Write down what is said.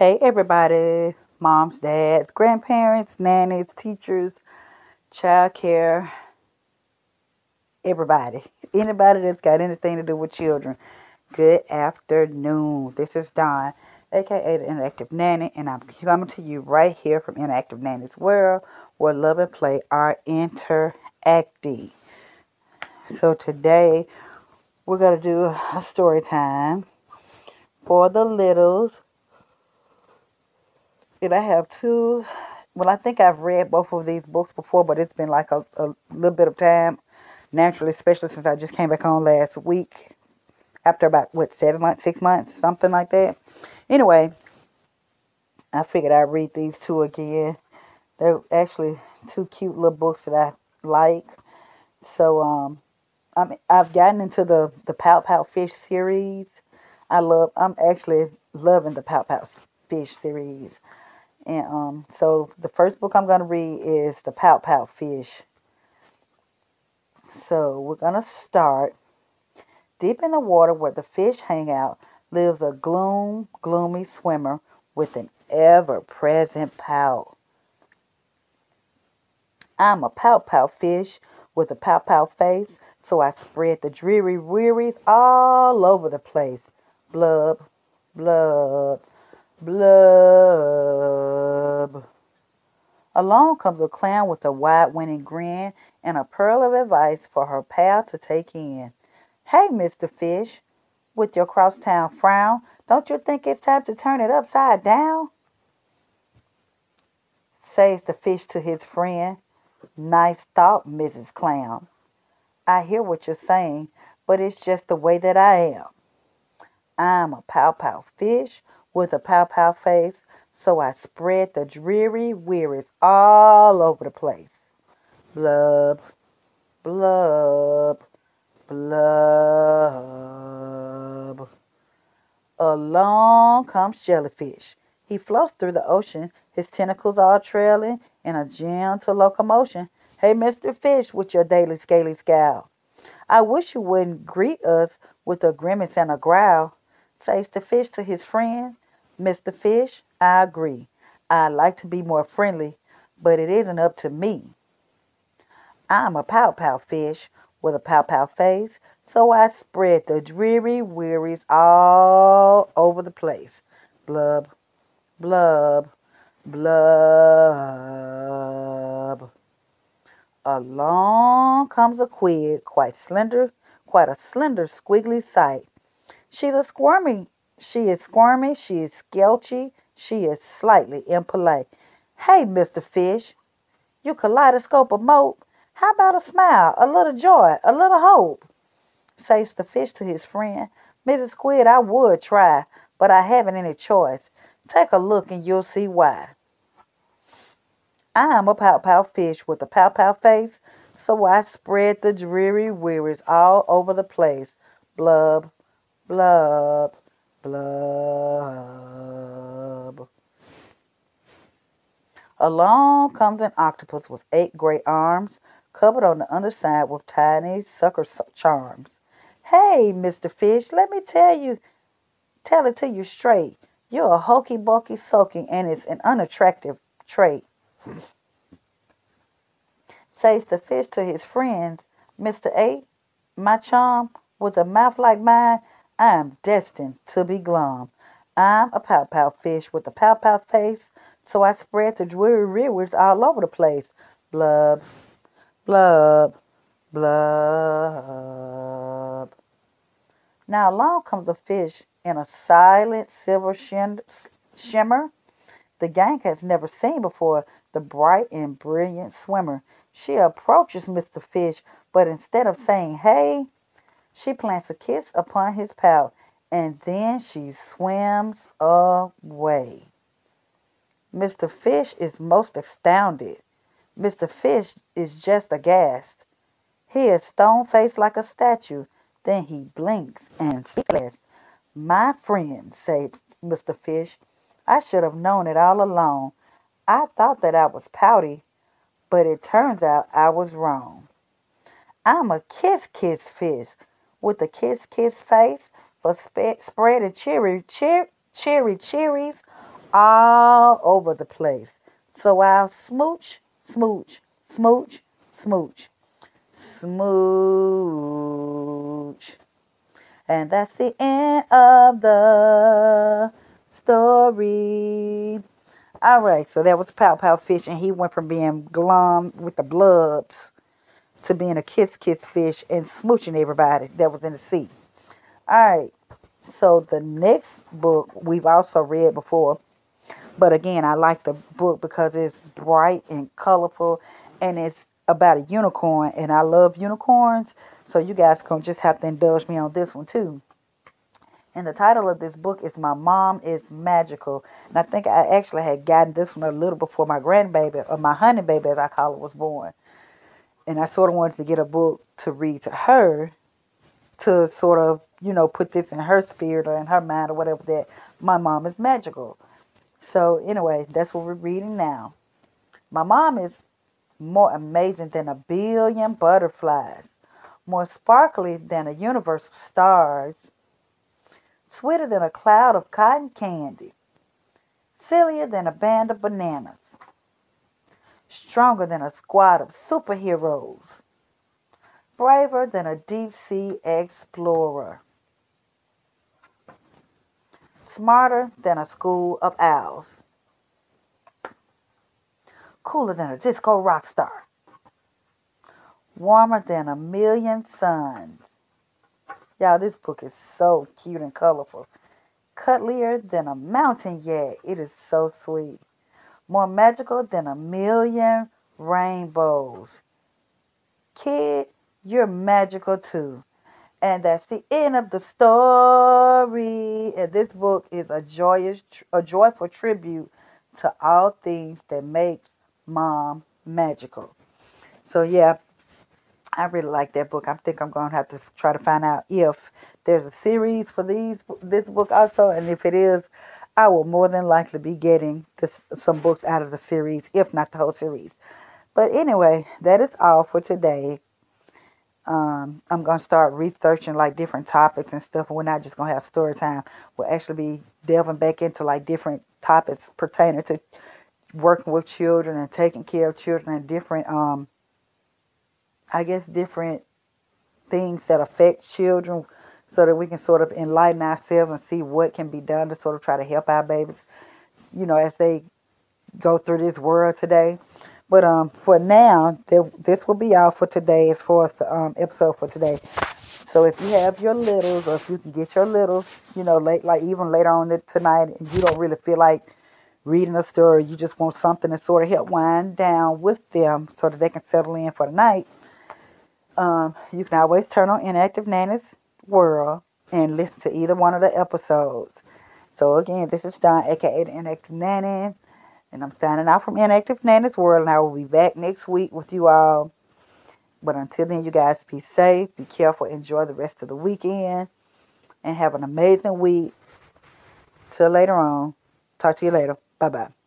Hey, everybody moms, dads, grandparents, nannies, teachers, childcare, everybody. Anybody that's got anything to do with children. Good afternoon. This is Dawn, aka the Interactive Nanny, and I'm coming to you right here from Interactive Nanny's World, where love and play are interacting. So today we're going to do a story time for the littles and I have two. Well, I think I've read both of these books before, but it's been like a, a little bit of time, naturally, especially since I just came back home last week after about, what, seven months, six months, something like that. Anyway, I figured I'd read these two again. They're actually two cute little books that I like. So, um, I'm, I've gotten into the, the Pout Pout Fish series. I love, I'm actually loving the Pout Pout Fish series. And um, so the first book I'm going to read is The Pout Pout Fish. So we're going to start. Deep in the water where the fish hang out lives a gloom, gloomy swimmer with an ever present pout. I'm a pout pout fish with a pout pout face, so I spread the dreary wearies all over the place. Blub, blub, Blub. Along comes a clown with a wide winning grin and a pearl of advice for her pal to take in. Hey, Mr. Fish, with your crosstown frown, don't you think it's time to turn it upside down? Says the fish to his friend. Nice thought, Mrs. Clown. I hear what you're saying, but it's just the way that I am. I'm a pow pow fish with a pow pow face, so I spread the dreary wearies all over the place. Blub, blub, blub. Along comes Jellyfish. He floats through the ocean, his tentacles all trailing in a gentle locomotion. Hey, Mr. Fish, with your daily scaly scowl. I wish you wouldn't greet us with a grimace and a growl, says the fish to his friend. Mr. Fish, I agree. I'd like to be more friendly, but it isn't up to me. I'm a pow pow fish with a pow pow face, so I spread the dreary wearies all over the place. Blub, blub, blub. Along comes a quid, quite slender, quite a slender, squiggly sight. She's a squirmy she is squirmy, she is skelchy, she is slightly impolite. Hey, Mr. Fish, you kaleidoscope of mope, how about a smile, a little joy, a little hope? Says the fish to his friend. Mrs. Squid, I would try, but I haven't any choice. Take a look and you'll see why. I'm a pow pow fish with a pow pow face, so I spread the dreary wearies all over the place. Blub, blub, Blub. Along comes an octopus with eight great arms, covered on the underside with tiny sucker charms. Hey, Mr. Fish, let me tell you, tell it to you straight. You're a hokey bulky soaking, and it's an unattractive trait. Says the fish to his friends, Mr. A, my charm, with a mouth like mine, I am destined to be glum. I'm a pow pow fish with a pow pow face, so I spread the dreary rearwards all over the place. Blub, blub, blub. Now along comes a fish in a silent silver shimmer. The gang has never seen before the bright and brilliant swimmer. She approaches Mr. Fish, but instead of saying hey, she plants a kiss upon his pout, and then she swims away. Mr. Fish is most astounded. Mr. Fish is just aghast. He is stone faced like a statue. Then he blinks and speaks. My friend, said Mr. Fish, I should have known it all along. I thought that I was pouty, but it turns out I was wrong. I'm a kiss kiss fish with a kiss kiss face for spread spreading cherry, cher- cherry cherries all over the place. So I'll smooch, smooch, smooch, smooch, smooch. And that's the end of the story. All right, so that was Pow Pow Fish, and he went from being glum with the blubs to being a kiss kiss fish and smooching everybody that was in the sea. All right, so the next book we've also read before, but again, I like the book because it's bright and colorful, and it's about a unicorn, and I love unicorns. So you guys gonna just have to indulge me on this one too. And the title of this book is My Mom is Magical. And I think I actually had gotten this one a little before my grandbaby, or my honey baby as I call it, was born. And I sort of wanted to get a book to read to her to sort of, you know, put this in her spirit or in her mind or whatever that my mom is magical. So anyway, that's what we're reading now. My mom is more amazing than a billion butterflies, more sparkly than a universe of stars, sweeter than a cloud of cotton candy, sillier than a band of bananas, stronger than a squad of superheroes, braver than a deep sea explorer, smarter than a school of owls, cooler than a disco rock star, warmer than a million suns. Y'all, this book is so cute and colorful. Cuddlier than a mountain yak. It is so sweet. More magical than a million rainbows. Kid, you're magical too. And that's the end of the story. And this book is a joyous, a joyful tribute to all things that makes mom magical. So yeah, I really like that book. I think I'm to have to try to find out if there's a series for these this book also, and if it is, I will more than likely be getting this, some books out of the series, if not the whole series. But anyway, that is all for today. Um, I'm gonna start researching like different topics and stuff. We're not just gonna have story time. We'll actually be delving back into like different topics pertaining to working with children and taking care of children and different um I guess different things that affect children so that we can sort of enlighten ourselves and see what can be done to sort of try to help our babies, you know, as they go through this world today. But um, for now, this will be all for today as far as the um, episode for today. So if you have your littles, or if you can get your littles, you know, late like even later on tonight, and you don't really feel like reading a story, you just want something to sort of help wind down with them so that they can settle in for the night. Um, you can always turn on Interactive Nanny's World and listen to either one of the episodes. So again, this is Dawn, aka the Interactive Nanny. And I'm signing out from Interactive Nanny's World, and I will be back next week with you all. But until then, you guys be safe, be careful, enjoy the rest of the weekend, and have an amazing week. Till later on. Talk to you later. Bye bye.